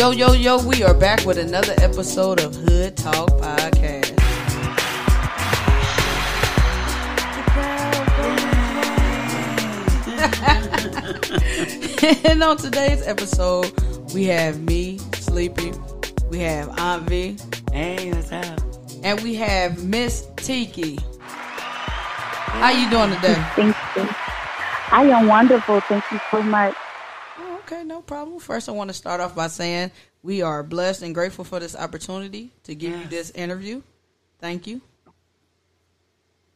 Yo, yo, yo, we are back with another episode of Hood Talk Podcast. and on today's episode, we have me, Sleepy, we have Aunt V, Hey, what's up? and we have Miss Tiki. How you doing today? Thank you. I am wonderful. Thank you so much. Okay, no problem. First, I want to start off by saying we are blessed and grateful for this opportunity to give you this interview. Thank you.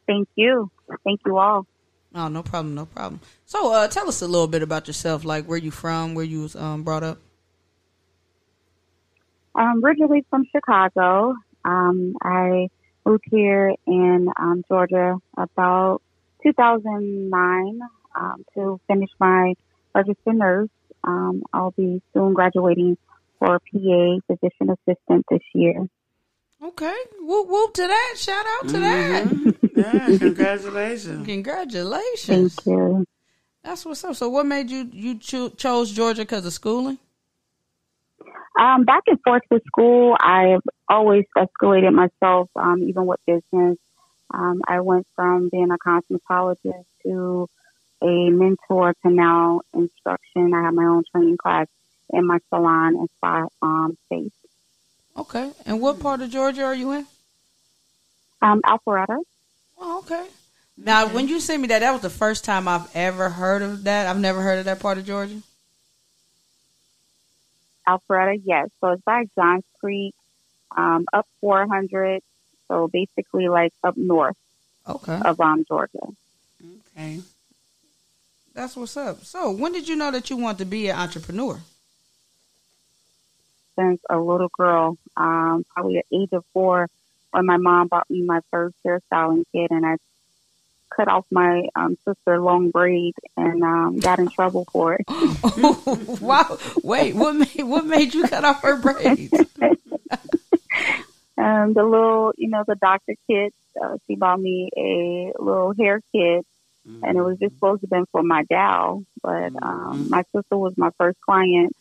Thank you. Thank you all. Oh, no problem, no problem. So, uh, tell us a little bit about yourself, like where you from, where you was um, brought up. I'm originally from Chicago. Um, I moved here in um, Georgia about 2009 um, to finish my registered nurse. Um, I'll be soon graduating for a PA physician assistant this year. Okay, whoop whoop to that! Shout out to that! Yeah, congratulations. Congratulations! Thank you. That's what's up. So, what made you you cho- chose Georgia because of schooling? Um, back and forth with school, I've always escalated myself, um, even with business. Um, I went from being a cosmetologist to a mentor to now instruction. I have my own training class in my salon and spa um, space. Okay, and what part of Georgia are you in? Um, Alpharetta. Oh, okay. Now, when you sent me that, that was the first time I've ever heard of that. I've never heard of that part of Georgia. Alpharetta, yes. So it's by Johns Creek, um, up 400. So basically like up north Okay, of um, Georgia. Okay. That's what's up. So, when did you know that you wanted to be an entrepreneur? since a little girl, um, probably at age of four, when my mom bought me my first hairstyling kit, and I cut off my um, sister long braid and um, got in trouble for it. wow! Wait, what made what made you cut off her braids? Um, the little, you know, the doctor kit. Uh, she bought me a little hair kit, and it was just supposed to have been for my gal, but um, my sister was my first client,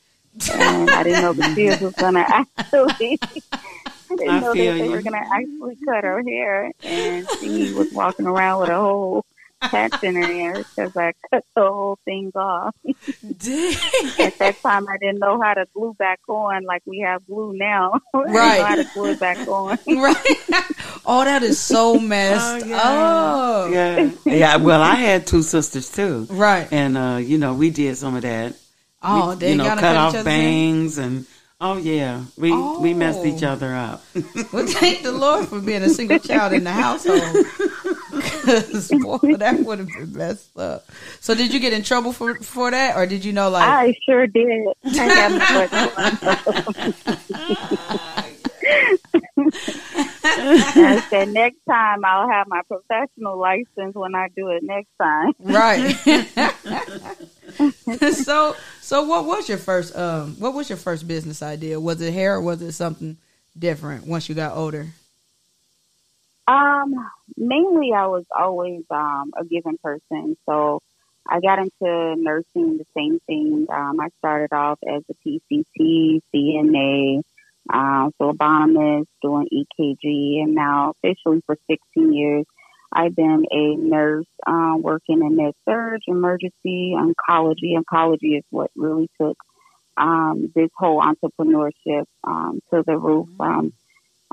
and I didn't know the shears was gonna actually. I didn't I know that they you. were gonna actually cut her hair, and she was walking around with a whole patch in her hair because I cut the whole thing off. Dang. At that time, I didn't know how to glue back on like we have glue now. I didn't Right. know how to glue it back on. right? Oh, that is so messed Oh, yeah. up. Yeah. Yeah. Well, I had two sisters too. Right. And, uh, you know, we did some of that. Oh, we, they you know, cut cut off each other's bangs and, oh, yeah. We, we messed Oh. each other up. Well, thank the Lord for being a single child in the household. Because, boy, that would have been messed up. So, did you get in trouble for for that, or did you know, like, I sure did. I got my butt I said next time I'll have my professional license when I do it next time. right? so, so what was your first um, what was your first business idea? Was it hair, or was it something different once you got older? Um, mainly I was always um a given person, so I got into nursing the same thing. Um, I started off as a PCT, CNA, uh, phlebotomist, doing EKG, and now officially for 16 years, I've been a nurse uh, working in med surg, emergency, oncology. Oncology is what really took um, this whole entrepreneurship um, to the roof. Um,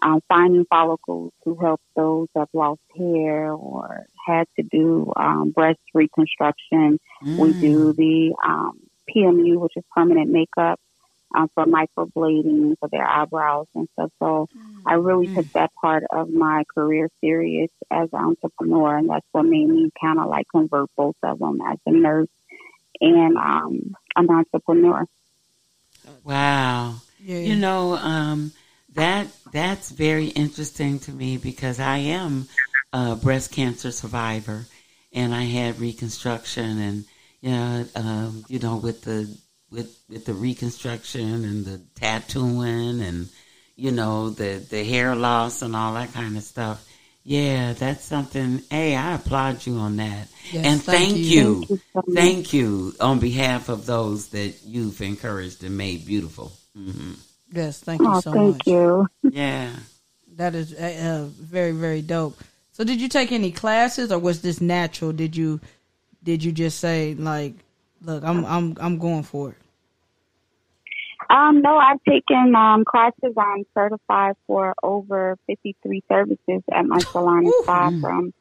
um, finding follicles to help those that lost hair or had to do um, breast reconstruction. We do the um, PMU, which is permanent makeup um, for microblading for their eyebrows and stuff. So I really took that part of my career serious as an entrepreneur, and that's what made me kind of like convert both of them as a nurse and um, an entrepreneur. Wow. Yeah. You know, um, that that's very interesting to me because I am a breast cancer survivor, and I had reconstruction, and you know, um, you know, with the with with the reconstruction and the tattooing, and you know, the the hair loss and all that kind of stuff. Yeah, that's something. Hey, I applaud you on that, Yes, and thank thank, you. you, Thank you thank you on behalf of those that you've encouraged and made beautiful. hmm Yes, thank you Oh, so thank much. Thank you. Yeah. That is uh, uh, very very dope. So, did you take any classes, or was this natural? Did you did you just say like, look, I'm I'm I'm going for it? Um, no, I've taken um, classes. I'm certified for over 53 services at my salon and spa, from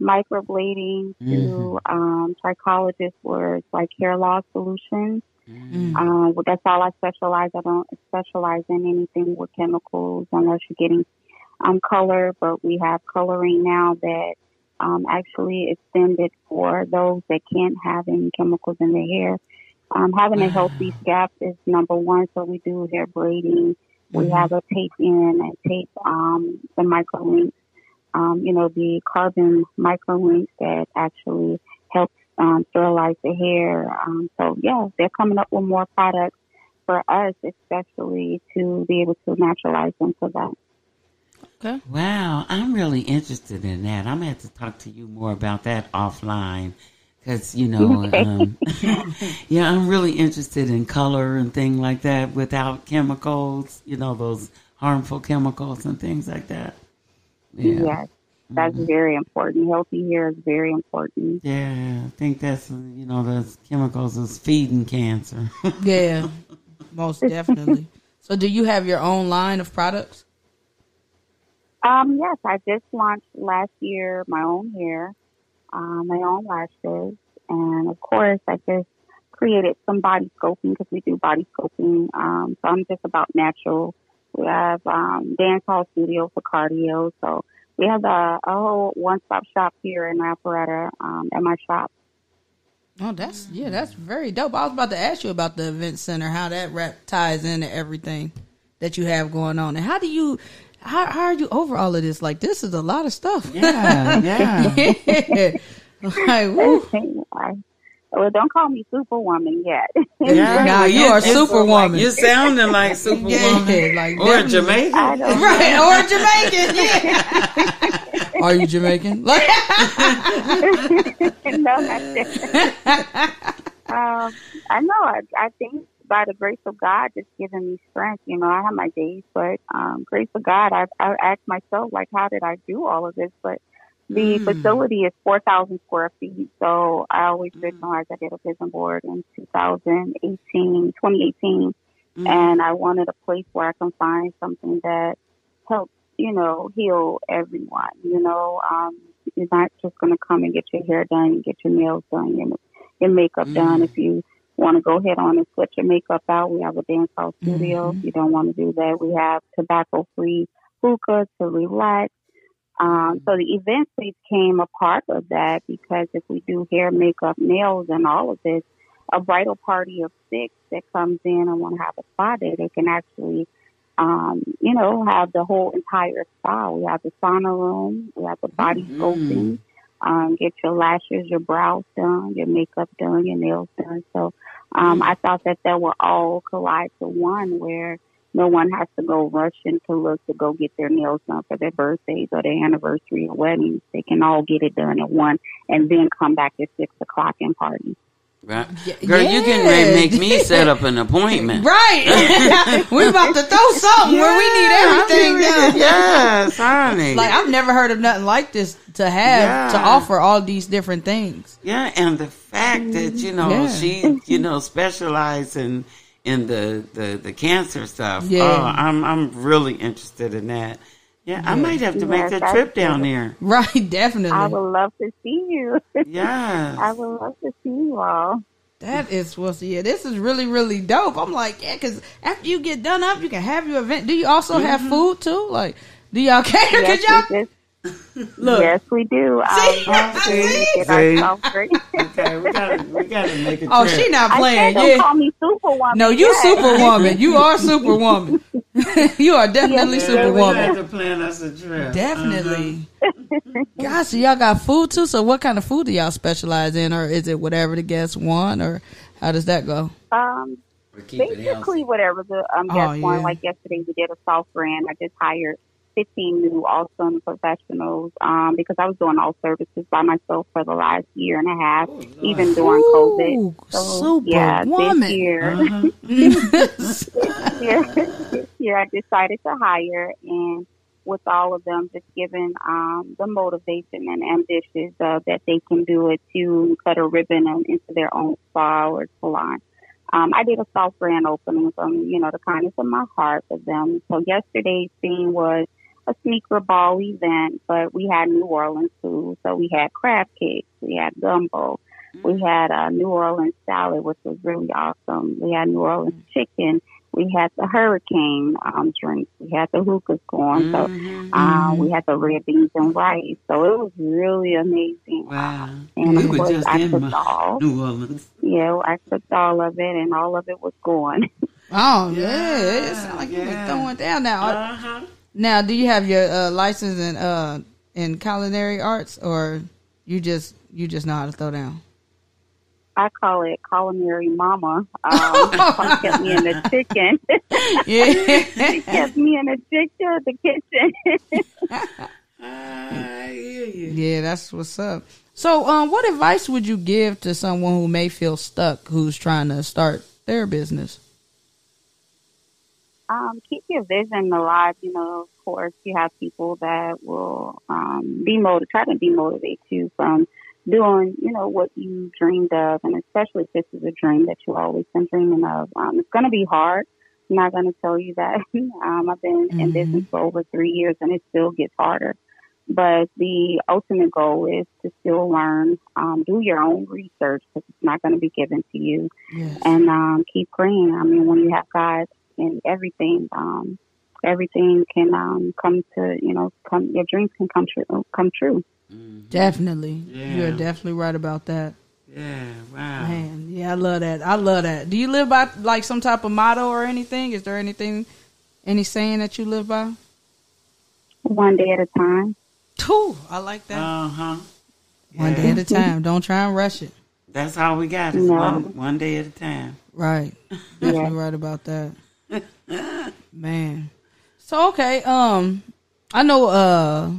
microblading to um, trichologist words like hair loss solutions. Mm. Uh, well, that's all I specialize. I don't specialize in anything with chemicals unless you're getting um, color, but we have coloring now that um, actually extended for those that can't have any chemicals in their hair. Um, having a healthy scalp is number one, so we do hair braiding. We have a tape in and tape um, the micro links, um, you know, the carbon micro links that actually help um, sterilize the hair. Um, so yeah, they're coming up with more products for us, especially to be able to naturalize them for that. Okay. Wow, I'm really interested in that. I'm gonna have to talk to you more about that offline, because you know, um, yeah, I'm really interested in color and things like that without chemicals. You know, those harmful chemicals and things like that. Yeah, Yes, that's very important. Healthy hair is very important. yeah, I think that's you know, those chemicals is feeding cancer. Yeah, most definitely. So, do you have your own line of products? Um, yes, I just launched last year my own hair, um, my own lashes, and of course, I just created some body sculpting because we do body sculpting. Um, so I'm just about natural. We have um, dance hall studio for cardio, so we have a, a whole one-stop shop here in Alpharetta um, at my shop. Oh, that's yeah, that's very dope. I was about to ask you about the event center, how that rap ties into everything that you have going on, and how do you, how, how are you over all of this? Like, this is a lot of stuff. yeah, yeah. Yeah. like, woo. I, well, don't call me Superwoman yet. Yeah, Nah, you are it's- Superwoman. You're sounding like Superwoman Yeah, like or definitely. Jamaican. I don't right, or Jamaican, yeah. Are you Jamaican? Like, no, not that. um, I know. I, I think by the grace of God, just giving me strength. You know, I have my days, but um, grace of God, I, I ask myself, like, how did I do all of this? But the Mm. facility is 4,000 square feet. So I always Mm. visualized I did a vision board in 2018, 2018. Mm. And I wanted a place where I can find something that helps, you know, heal everyone. You know, um, you're not just going to come and get your hair done, and get your nails done, your, your makeup done. If you want to go ahead on and switch your makeup out, we have a dance hall studio. If you don't want to do that, we have tobacco free hookah to relax. Um, so the event space came a part of that because if we do hair, makeup, nails, and all of this, a bridal party of six that comes in and want to have a spa day, they can actually, um, you know, have the whole entire spa. We have the sauna room, we have the body sculpting, um, get your lashes, your brows done, your makeup done, your nails done. So um, I thought that that would all collide to one where no one has to go rushing to look to go get their nails done for their birthdays or their anniversary or weddings. They can all get it done at one and then come back at six o'clock and party. Right. Yeah. Girl, you can make me set up an appointment. right. We're about to throw something where we need everything done. Yes, honey. Like I've never heard of nothing like this to have to offer all these different things. yeah, and the fact that, you know, Yeah. she, you know, specialized in in the, the, the cancer stuff. Yeah. Oh, I'm I'm really interested in that. Yeah, I might have to make that that's trip down there. Right, definitely. I would love to see you. Yeah. I would love to see you all. That is what's yeah. This is really really dope. I'm like yeah, because after you get done up, you can have your event. Do you also mm-hmm. have food too? Like, do y'all cater? Yes, Cause y'all we just- look. yes, we do. See? Um, yes, we See? get See? ourselves ready. okay, we gotta we gotta make a Oh, trip. she not I playing. said, don't Yeah. call me Superwoman. No, you yet. superwoman. You are superwoman. you are definitely Yes, Yeah, we superwoman. have to plan us a trip. Definitely. Gosh, so y'all got food too. So what kind of food do y'all specialize in, or is it whatever the guests want, or how does that go? Um, We keep it basically whatever the um Oh, guest yeah. want. Like yesterday, we did a soft brand. I just hired 15 new awesome professionals um, because I was doing all services by myself for the last year and a half, Oh, even during COVID. So, super yeah, woman. this year, Uh-huh. this year, this year I decided to hire, and with all of them, just given um, the motivation and ambitions uh, that they can do it to cut a ribbon into their own spa or salon. Um, I did a soft grand opening from, you know, the kindness of my heart for them. So yesterday's theme was a sneaker ball event, but we had New Orleans food. So we had crab cakes, we had gumbo, we had a New Orleans salad, which was really awesome. We had New Orleans chicken. We had the hurricane um, drinks. We had the hookahs going. So Mhm. uh, we had the red beans and rice. So it was really amazing. Wow. And we of were course, just I in cooked my- all. New Orleans. Yeah, I cooked all of it, and all of it was gone. Oh yeah, Yeah, it sounds like you were yeah. throwing down now. Uh-huh. Now, do you have your uh, license in uh, in culinary arts, or you just you just know how to throw down? I call it culinary mama. Um, she kept me in the chicken. Yeah, she kept me in the chicken, the kitchen. I hear you. yeah, that's what's up. So, um, what advice would you give to someone who may feel stuck, who's trying to start their business? Um, keep your vision alive. You know, of course, you have people that will um, be motivated, try to demotivate you from doing, you know, what you dreamed of, and especially if this is a dream that you've always been dreaming of. Um, it's going to be hard. I'm not going to tell you that. um, I've been in Mhm. business for over three years, and it still gets harder. But the ultimate goal is to still learn, um, do your own research because it's not going to be given to you Yes. and um, keep praying. I mean, when you have God in everything, um, everything can um, come to you know, come your dreams can come true. Come true. Definitely, Yeah. you're definitely right about that. Yeah, wow. Man, yeah, I love that. I love that. Do you live by like some type of motto or anything? Is there anything, any saying that you live by? One day at a time. Two. I like that. Uh-huh. One day at a time. Don't try and rush it. That's all we got is No. one, one day at a time. Right. Definitely right about that. Man. So okay, um I know uh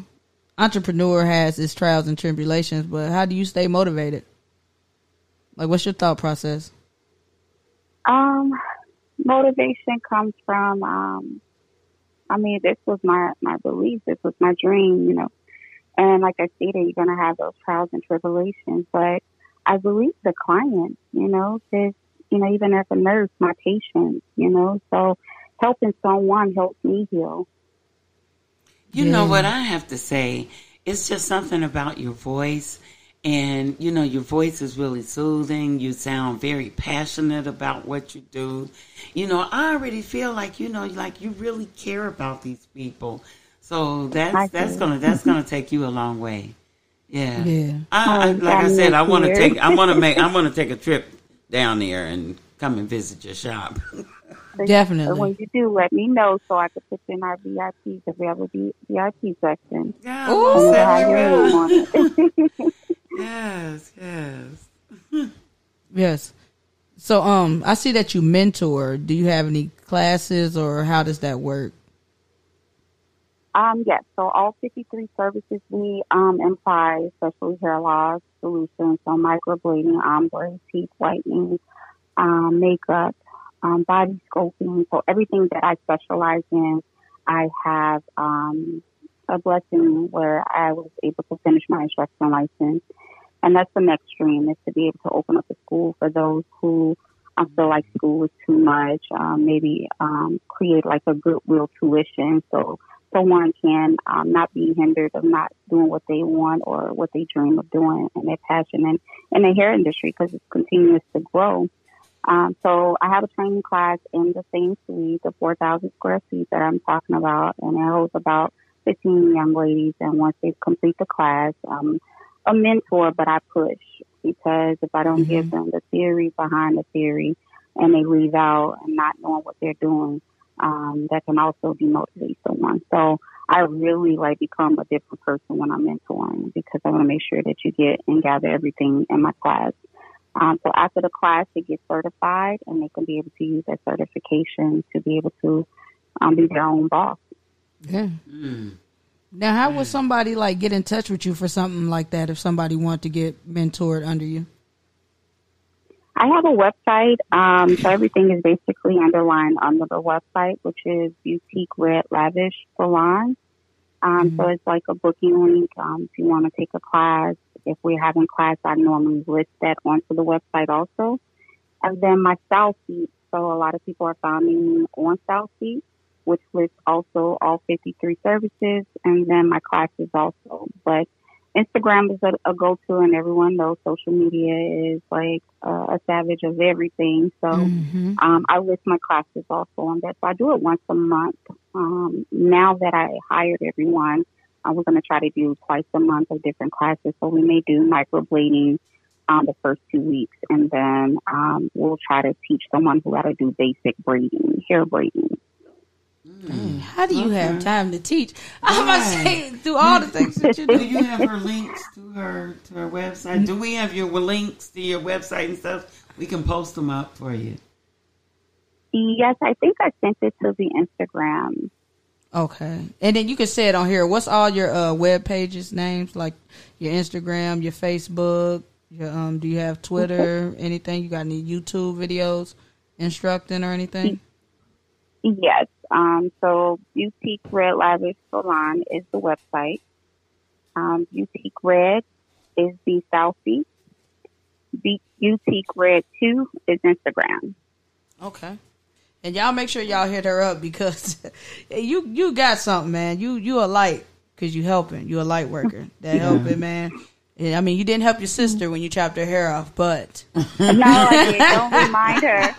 entrepreneur has its trials and tribulations, but how do you stay motivated? Like what's your thought process? Um, motivation comes from. Um, I mean, this was my my belief. This was my dream. You know, and like I stated, you're gonna have those trials and tribulations, but I believe the client. You know, this. You know, even as a nurse, my patients. You know, so helping someone helps me heal. You know what I have to say? It's just something about your voice. And, you know, your voice is really soothing. You sound very passionate about what you do. You know, I already feel like, you know, like you really care about these people. So I that's, that's do. gonna, that's gonna take you a long way. Yeah. Yeah. I, I, Oh, like I said, I want to take, I want to make, I want to take a trip down there and come and visit your shop. So Definitely. when you do, let me know so I can put you in our VIP because we have a V- VIP section. Yeah, Ooh. most we'll have certainly your will. name on it. Yes, yes. Yes. So um I see that you mentor. Do you have any classes or how does that work? Um, yes. So all 53 services we um, imply, especially hair loss solutions, so microblading, ombre, teeth whitening, um, makeup, um, body sculpting. So everything that I specialize in, I have um, a blessing where I was able to finish my instructional license. And that's the next dream is to be able to open up a school for those who um, feel like school is too much. Um, maybe um, create like a goodwill tuition so someone can um, not be hindered of not doing what they want or what they dream of doing and their passion and in the hair industry because it continues to grow. Um, so I have a training class in the same suite, the 4,000 square feet that I'm talking about, and it holds about 15 young ladies. And once they complete the class, um, a mentor, but I push because if I don't give them the theory behind the theory and they leave out and not knowing what they're doing, um, that can also demotivate someone. So I really like become a different person when I'm mentoring because I want to make sure that you get and gather everything in my class. Um, so after the class, they get certified and they can be able to use that certification to be able to um, be their own boss. Yeah. Now, how would somebody like get in touch with you for something like that if somebody wanted to get mentored under you? I have a website, um, so everything is basically underlined under the website, which is BeauTik Red Lavish Salon. Um, So it's like a booking link um, if you want to take a class. If we're having class, I normally list that onto the website also. And then my style sheet. So a lot of people are finding me on StyleSeat, which lists also all 53 services, and then my classes also. But Instagram is a, a go-to, and everyone knows social media is like uh, a savage of everything. So um, I list my classes also on that. So I do it once a month. Um, now that I hired everyone, uh, we're going to try to do twice a month of different classes. So we may do microblading um, the first two weeks, and then um, we'll try to teach someone who how to do basic braiding, hair braiding. How do you have time to teach? I'm about to say do all the things that you Do do. you have her links to her to her website? Do we have your links to your website and stuff? We can post them up for you. Yes, I think I sent it to the Instagram. Okay, and then you can say it on here. What's all your uh, web pages names? Like your Instagram, your Facebook. Your um, do you have Twitter? Anything? You got any YouTube videos instructing or anything? Yes. Um, so BeauTik Red Lavish Salon is the website. Um, BeauTik Red is the Southie. Be- BeauTik Red 2 is Instagram. Okay. And y'all make sure y'all hit her up because you you got something, man. You you a light because you helping. You a light worker. That helping, man. Yeah, I mean, you didn't help your sister when you chopped her hair off, but No, I did. Don't remind her.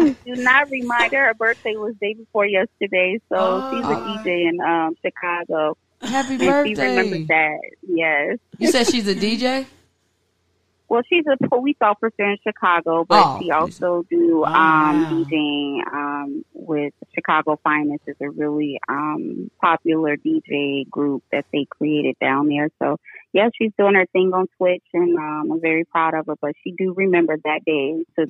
Do not remind her. Her birthday was day before yesterday, so she's a DJ in um, Chicago. happy And she remembers that. Yes. You said she's a DJ. Well, she's a police officer in Chicago, but Oh, she also do um, wow. DJing um, with Chicago Finest. is a really um, popular DJ group that they created down there. So, yeah, she's doing her thing on Twitch, and um, I'm very proud of her. But she do remember that day. So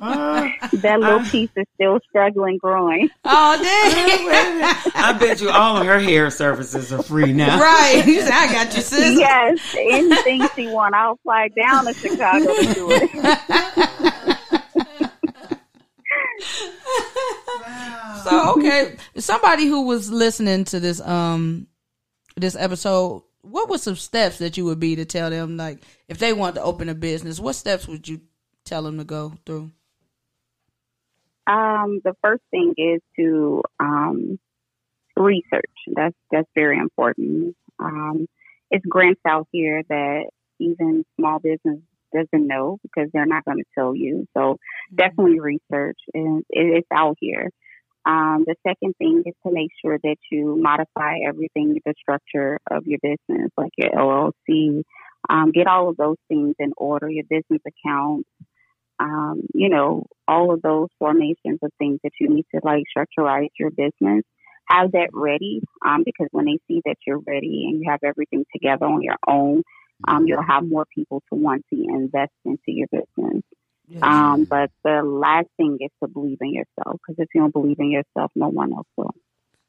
Oh, that little Ah. piece is still struggling, growing. Oh, dang. I bet you all of her hair services are free now. right. You said, I got you, sis. yes, anything she want, I'll fly down to Chicago to do it. So okay, somebody who was listening to this um this episode, what were some steps that you would be to tell them like if they want to open a business, what steps would you tell them to go through? Um, the first thing is to um, research. That's that's very important. Um, it's grants out here that even small business doesn't know because they're not going to tell you. So definitely research, and it, it's out here. Um, the second thing is to make sure that you modify everything, the structure of your business, like your LLC. Um, get all of those things in order, your business accounts, um, you know, all of those formations of things that you need to like structureize your business. Have that ready, um, because when they see that you're ready and you have everything together on your own, um, you'll have more people to want to invest into your business. Um, but the last thing is to believe in yourself, because if you don't believe in yourself, no one else will.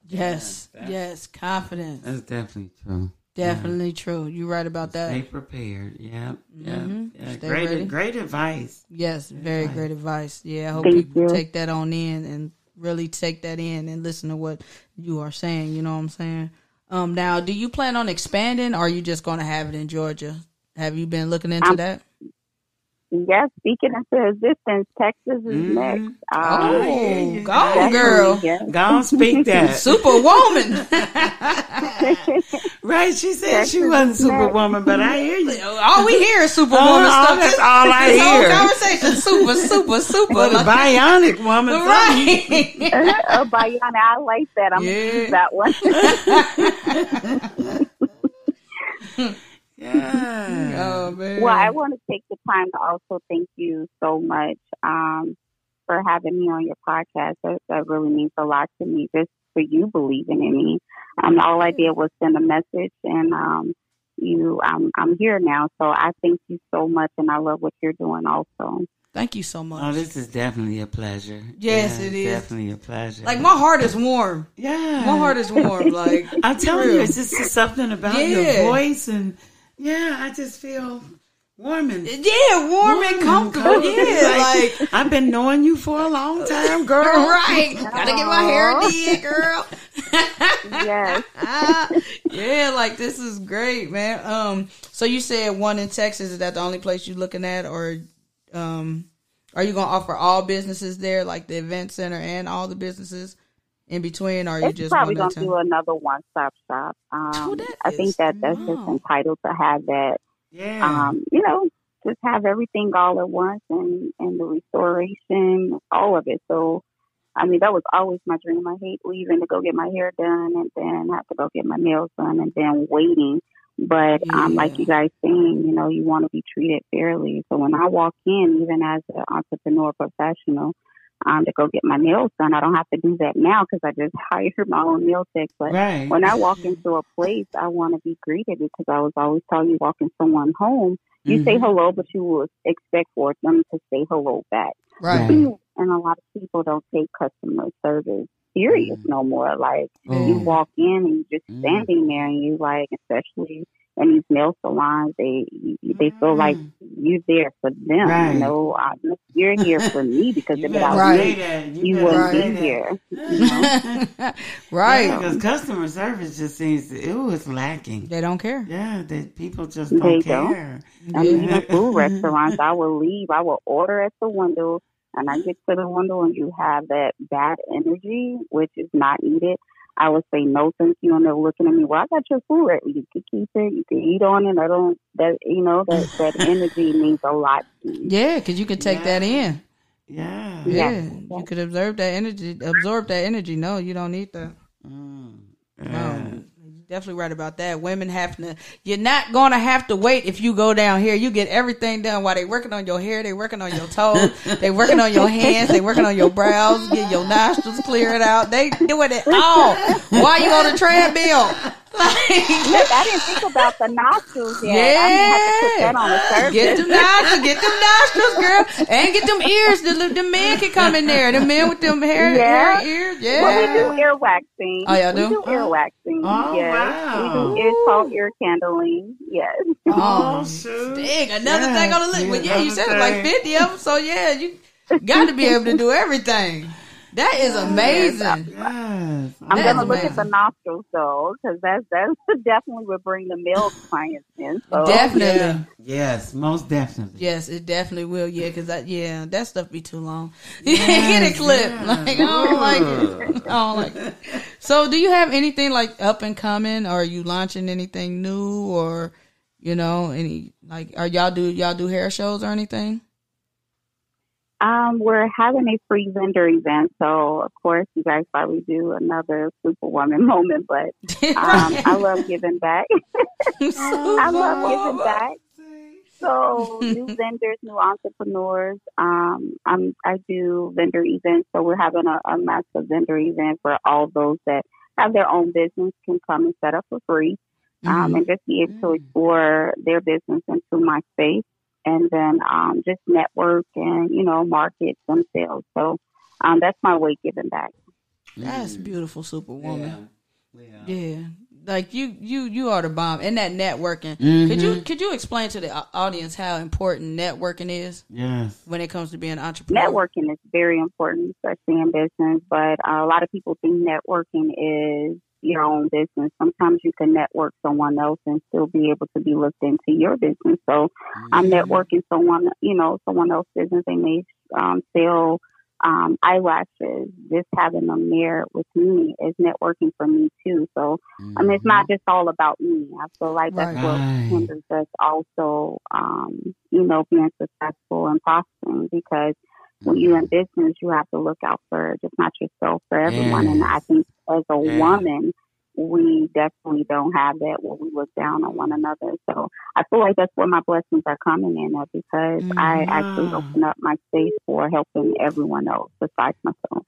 yes, yes, confidence, That's definitely true. definitely true. You're right about that. Stay prepared. Yeah. Yeah. Mhm. yeah. Stay Great ready. great advice. Yes, very great advice. Yeah, I hope Thank people you. take that on in and really take that in and listen to what you are saying. You know what I'm saying? Um, now, do you plan on expanding, or are you just going to have it in Georgia? Have you been looking into Um, that? Yes, speaking into existence, Texas is Mhm. next. Oh, Um, yeah, go girl, yes. Go speak that. superwoman. right. She said she wasn't is superwoman, but I hear you. all we hear is superwoman Oh, stuff. that's all I This whole hear. conversation, super, super, super. But a bionic woman. right. uh, Bayana, I like that. I'm Yeah. gonna use that one. Yeah. oh man. well, I want to take the time to also thank you so much um, for having me on your podcast. That, that really means a lot to me. Just for you believing in me. Um, all I did was send a message, and um, you, I'm, I'm here now. So I thank you so much, and I love what you're doing. Also, Thank you so much. Oh, this is definitely a pleasure. Yes, Yeah, it is. Definitely a pleasure. like my heart is warm. yeah. My heart is warm. Like I'm telling you, it's just something about Yeah. your voice, and yeah, I just feel warm and yeah, warm and comfortable. Yeah, like I've been knowing you for a long time, girl. right. Gotta get my hair did, girl. Yes. yeah, like this is great, man. Um, so you said one in Texas. Is that the only place you're looking at, or um, are you gonna offer all businesses there, like the event center and all the businesses in between? Or are you It's just probably gonna in do another one stop shop. Um, Oh, I think that that's just entitled to have that. Yeah. Um, you know, just have everything all at once and and the restoration, all of it. So, I mean, that was always my dream. I hate leaving to go get my hair done and then have to go get my nails done and then waiting. But um, like you guys saying, you know, you want to be treated fairly. So when I walk in, even as an entrepreneur professional, um, to go get my nails done, I don't have to do that now because I just hired my own nail tech. But right. when I walk into a place, I want to be greeted because I was always taught you walk in someone home, you say Mhm. hello, but you will expect for them to say hello back. Right. And a lot of people don't take customer service serious Mhm. no more. Like Oh. you walk in and you're just Mhm. standing there and you like, especially in these nail salons, they they feel like Mhm. you're there for them. Right. You know, uh, you're here for me because You without better Right. me, that. you better wouldn't say be that. here. right. Yeah, because customer service just seems it was lacking. They don't care. Yeah, that people just They don't don't. I mean, Yeah. even food restaurants, I will leave. I will order at the window, and I get to the window, and you have that bad energy, which is not needed. I would say no, thank you, and they're looking at me. Well, I got your food ready. You can keep it. You can eat on it. I don't. That you know that that energy means a lot to me. Yeah, because you can take Yeah. that in. Yeah. Yeah, Yeah. you could observe that energy, absorb that energy. No, you don't need that. Mm. No, Yeah. you're definitely right about that. Women have to. You're not gonna have to wait if you go down here. You get everything done while they working on your hair. They working on your toes. they working on your hands. They working on your brows. Get your nostrils cleared out. They doing it all while you on the treadmill. Like, Look, I didn't think about the nostrils yet. I may have to put that on the surface. Get them nostrils, get them nostrils, girl, and get them ears. The, the men can come in there. The men with them hair, Yeah. hair ears. Yeah. Well, we do ear waxing. Oh, y'all we do? do ear oh. waxing. Oh, yes. wow. We do ear called ear candling. Yes. Oh, oh shoot. Dang, another Yeah, thing on the list. Well, yeah, you said it's like 50 of them, so yeah, you got to be able to do everything. That is amazing. Yes. I'm That's gonna look amazing. at the nostrils though, because that's that's definitely would bring the male clients in. So Definitely. Yes, most definitely. Yes, it definitely will. Yeah, because that, yeah, that stuff be too long. Yes, Get it clipped. yeah. Like, I don't like it. I don't like it. So, do you have anything like up and coming? Or are you launching anything new? Or, you know, any, like, are y'all do, y'all do hair shows or anything? Um, we're having a free vendor event. So of course, you guys probably do another Superwoman moment, but um, I love giving back. I love giving back. So new vendors, new entrepreneurs. Um, I'm, I do vendor events. So we're having a, a massive vendor event where all those that have their own business can come and set up for free. Um, and just be able to Mm. explore their business into my space and then um, just network and, you know, market themselves. So um, that's my way giving back. That's beautiful, Superwoman. Yeah. Yeah. Yeah. Like you, you, you are the bomb, and that networking. Could Mm-hmm. you, could you explain to the audience how important networking is Yes. when it comes to being an entrepreneur? Networking is very important, especially in business, but uh, a lot of people think networking is your own business. Sometimes you can network someone else and still be able to be looked into your business. So I'm Mm-hmm. networking someone, you know, someone else's business. They may um, sell um, eyelashes. Just having them there with me is networking for me too. So I mean, it's not just all about me. I feel like that's Right. what hinders us also, um, you know, being successful and prospering because when you're in business, you have to look out for just not yourself, for everyone. And I think as a Yeah. woman, we definitely don't have that where we look down on one another. So I feel like that's where my blessings are coming in at because I actually Mhm. open up my space for helping everyone else besides myself.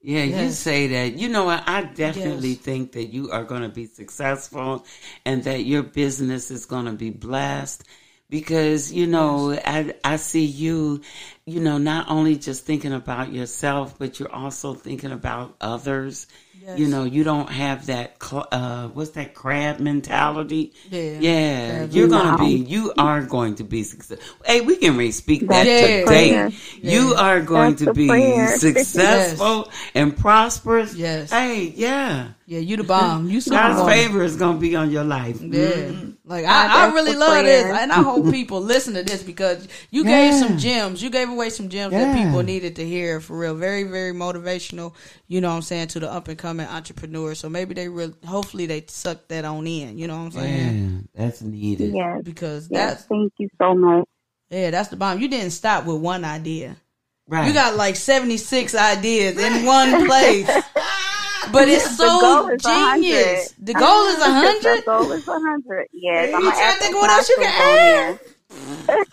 Yeah, you say that. You know what? I definitely Yes. think that you are going to be successful and that your business is going to be blessed because you know I I see you, you know, not only just thinking about yourself, but you're also thinking about others. Yes. You know, you don't have that cl- uh what's that crab mentality? Yeah. Yeah, you're gonna mentality. be you are going to be successful. Hey, we can re speak that That's today. prayer. You are going That's to be prayer. successful and prosperous. Yes. Hey, yeah. Yeah, you the bomb. You God's superwoman. favor is gonna be on your life. Yeah. Like I, I really the love this, and I hope people listen to this because you gave some gems. You gave away some gems that people needed to hear for real. Very, very motivational. You know what I'm saying to the up and coming entrepreneurs. So maybe they really, hopefully they suck that on in. You know what I'm saying? Yeah, that's needed. Yes. Because Yes. that's Thank you so much. yeah, that's the bomb. You didn't stop with one idea. Right. You got like 76 ideas in one place. But it's so genius. The goal is The 100. The goal is a 100. Yes. You I'm trying to think what else you can nostrils I'm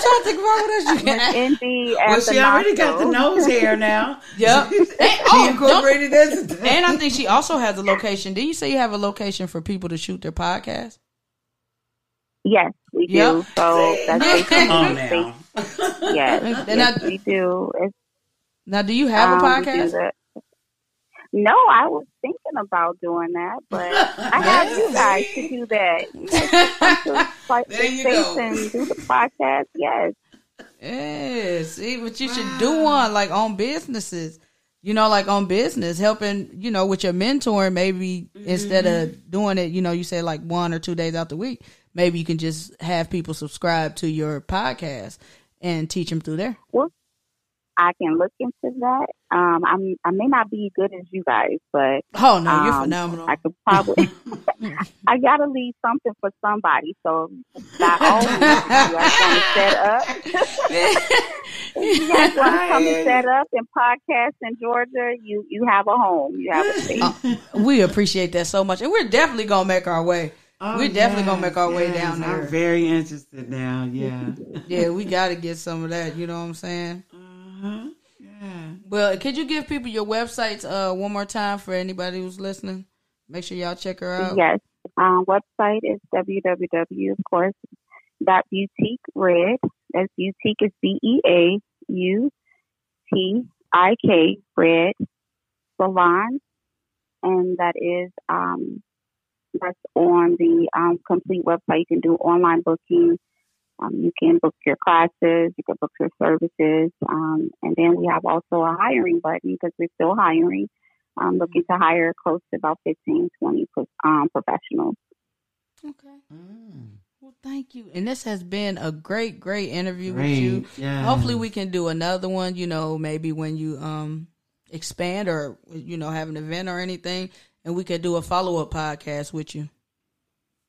trying to think about what else you can add. Miss Indy well, she the already got the nose hair now. Yep. And, She oh, don't- incorporated that. and I think she also has a location. Did you say you have a location for people to shoot their podcast? Yes, we do. Yep. So that's Yeah. Come on the now. Yes, And yes, I- we do. It's, Now, do you have a um, we do podcast? That. No, I was thinking about doing that, but I have you guys to do that. You guys can come to Fight There you Space go. and do the podcast. Yes. Yeah, see, but you should do one like on businesses. You know, like on business, helping you know with your mentoring. Maybe instead of mm-hmm. doing it, you know, you say like one or two days out the week. Maybe you can just have people subscribe to your podcast and teach them through there. I can look into that. Um, I'm, I may not be good as you guys, but Oh no, you're um, phenomenal. I could probably. I gotta leave something for somebody. So by all means, you guys want to set up. You guys want to come and set up and podcast in Georgia, you you have a home. You have a space. we appreciate that so much, and we're definitely gonna make our way. Oh, We're definitely gonna make our way down there. I'm very interested now. Yeah. Yeah, we got to get some of that. You know what I'm saying? Yeah. Well, could you give people your websites uh, one more time for anybody who's listening? Make sure y'all check her out. Yes. Um, website is www, of course, dot boutique red. That's boutique is B E A U T I K red salon, and that is um, that's on the um, complete website. You can do online booking. Um, you can book your classes. You can book your services, um, and then we have also a hiring button because we're still hiring. I'm looking to hire close to about 15, 20 um, professionals. Okay. Mm, Well, thank you. And this has been a great, great interview with you. great. Yeah. Hopefully, we can do another one. You know, maybe when you um expand or you know have an event or anything, and we could do a follow up podcast with you.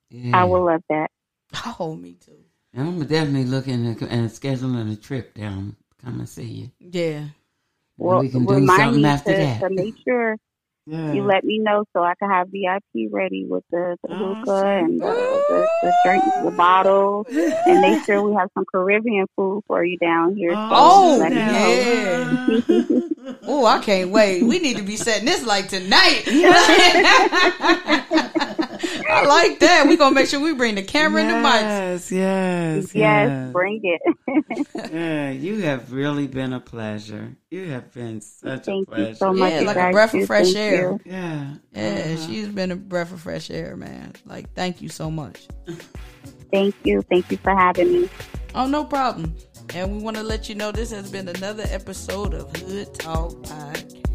Yeah. I will love that. Oh, me too. And I'm definitely looking at and scheduling a trip down. To come and see you. Yeah. Well, we can do something after to, that. to make sure Yeah. you let me know so I can have VIP ready with the, the Oh, hookah sure. and the, the, the drink, the bottle, and make sure we have some Caribbean food for you down here. So Oh, let yeah. Oh, I can't wait. We need to be setting this like tonight. I like that. We're gonna make sure we bring the camera and the mics. Yes, yes, Yes, bring it. Yeah, you have really been a pleasure. You have been such Thank a you pleasure. so much. Yeah, you like a guys breath of fresh Thank air. you. Yeah. Yeah, uh-huh. she's been a breath of fresh air, man. Like, thank you so much. Thank you. Thank you for having me. Oh, no problem. And we want to let you know this has been another episode of Hood Talk Podcast.